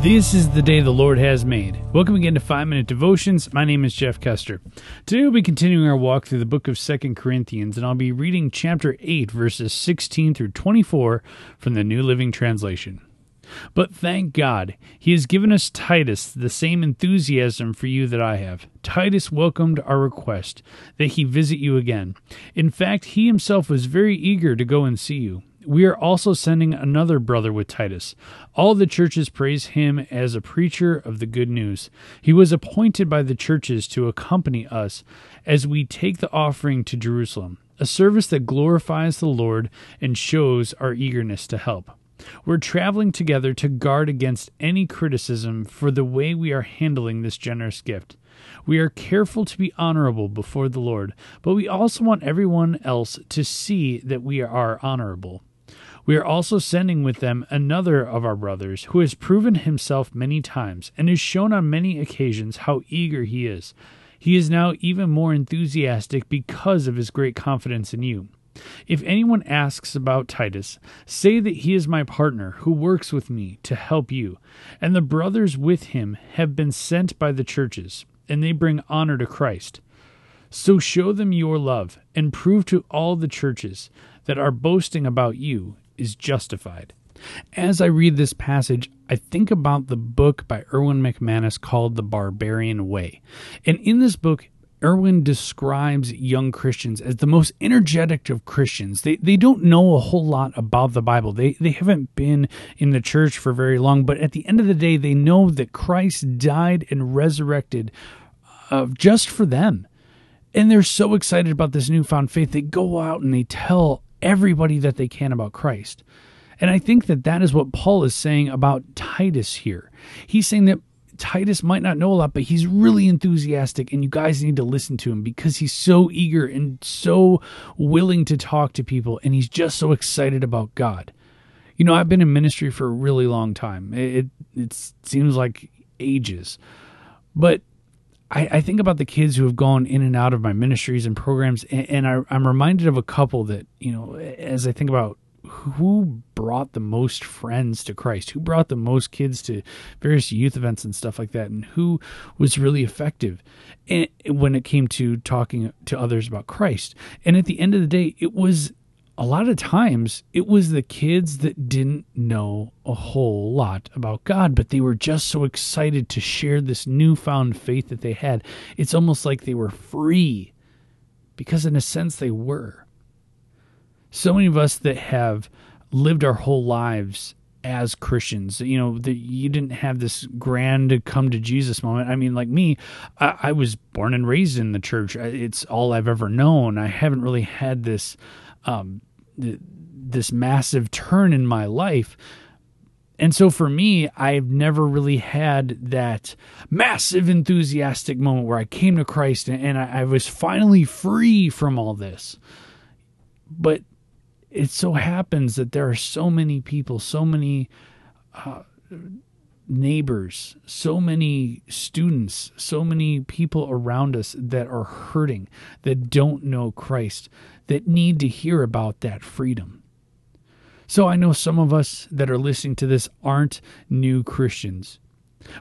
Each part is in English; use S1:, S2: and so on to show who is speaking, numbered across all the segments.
S1: This is the day the Lord has made. Welcome again to 5 Minute Devotions. My name is Jeff Kester. Today we'll be continuing our walk through the book of Second Corinthians, and I'll be reading chapter 8, verses 16 through 24 from the New Living Translation. But thank God, He has given us Titus the same enthusiasm for you that I have. Titus welcomed our request that he visit you again. In fact, he himself was very eager to go and see you we are also sending another brother with Titus. All the churches praise him as a preacher of the good news. He was appointed by the churches to accompany us as we take the offering to Jerusalem, a service that glorifies the Lord and shows our eagerness to help. We're traveling together to guard against any criticism for the way we are handling this generous gift. We are careful to be honorable before the Lord, but we also want everyone else to see that we are honorable. We are also sending with them another of our brothers who has proven himself many times and has shown on many occasions how eager he is. He is now even more enthusiastic because of his great confidence in you. If anyone asks about Titus, say that he is my partner who works with me to help you, and the brothers with him have been sent by the churches, and they bring honor to Christ. So show them your love, and prove to all the churches that are boasting about you is justified. As I read this passage, I think about the book by Erwin McManus called The Barbarian Way. And in this book, Erwin describes young Christians as the most energetic of Christians. They they don't know a whole lot about the Bible. They they haven't been in the church for very long, but at the end of the day, they know that Christ died and resurrected uh, just for them. And they're so excited about this newfound faith. They go out and they tell everybody that they can about Christ. And I think that that is what Paul is saying about Titus here. He's saying that Titus might not know a lot, but he's really enthusiastic, and you guys need to listen to him because he's so eager and so willing to talk to people, and he's just so excited about God. You know, I've been in ministry for a really long time. It, it, seems like ages. But I, I, think about the kids who have gone in and out of my ministries and programs, and, and I, I'm reminded of a couple that, you know, as I think about who brought the most friends to Christ, who brought the most kids to various youth events and stuff like that, and who was really effective when it came to talking to others about Christ. And at the end of the day, it was a lot of times it was the kids that didn't know a whole lot about God, but they were just so excited to share this newfound faith that they had. It's almost like they were free because, in a sense, they were. So many of us that have lived our whole lives as Christians. You know, that you didn't have this grand come to Jesus moment. I mean, like me, I, I, was born and raised in the church. It's all I've ever known. I haven't really had this um, this massive turn in my life. And so for me, I've never really had that massive enthusiastic moment where I came to Christ and, I, I was finally free from all this. But it so happens that there are so many people, so many uh, neighbors, so many students, so many people around us that are hurting, that don't know Christ, that need to hear about that freedom. So I know some of us that are listening to this aren't new Christians,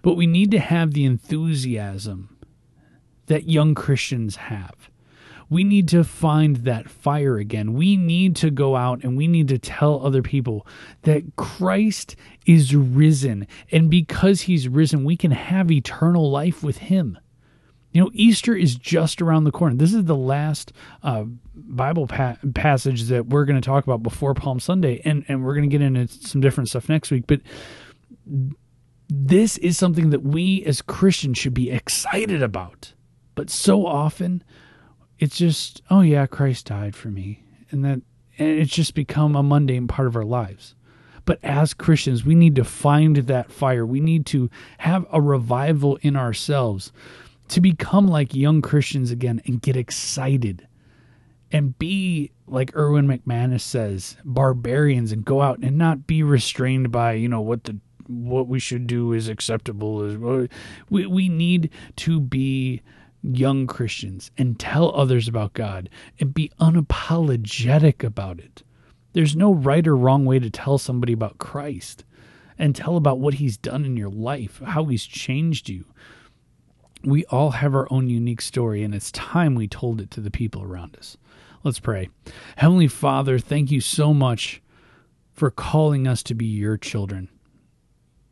S1: but we need to have the enthusiasm that young Christians have we need to find that fire again. We need to go out and we need to tell other people that Christ is risen. And because he's risen, we can have eternal life with him. You know, Easter is just around the corner. This is the last uh, Bible pa- passage that we're going to talk about before Palm Sunday, and, and we're going to get into some different stuff next week. But this is something that we as Christians should be excited about. But so often, it's just, oh yeah, Christ died for me. And that and it's just become a mundane part of our lives. But as Christians, we need to find that fire. We need to have a revival in ourselves to become like young Christians again and get excited and be like Erwin McManus says, barbarians and go out and not be restrained by, you know, what the what we should do is acceptable is we we need to be young Christians and tell others about God and be unapologetic about it. There's no right or wrong way to tell somebody about Christ. and tell about what He's done in your life, how He's changed you. We all have our own unique story, and it's time we told it to the people around us. Let's pray. Heavenly Father, thank you so much for calling us to be your children.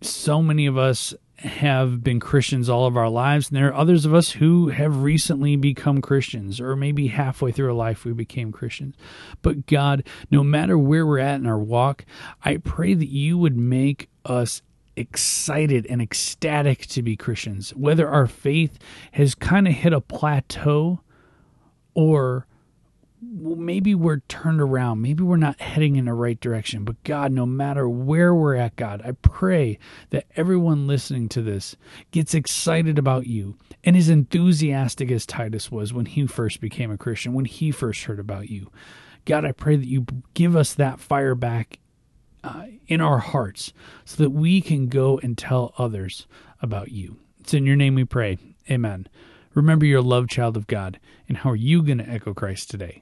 S1: So many of us have been Christians all of our lives, and there are others of us who have recently become Christians, or maybe halfway through our life we became Christians. But God, no matter where we're at in our walk, I pray that you would make us excited and ecstatic to be Christians, whether our faith has kind of hit a plateau or well, maybe we're turned around. Maybe we're not heading in the right direction. But God, no matter where we're at, God, I pray that everyone listening to this gets excited about you and is enthusiastic as Titus was when he first became a Christian, when he first heard about you. God, I pray that you give us that fire back uh, in our hearts so that we can go and tell others about you. It's in your name we pray. Amen. Remember, you're a loved child of God. And how are you going to echo Christ today?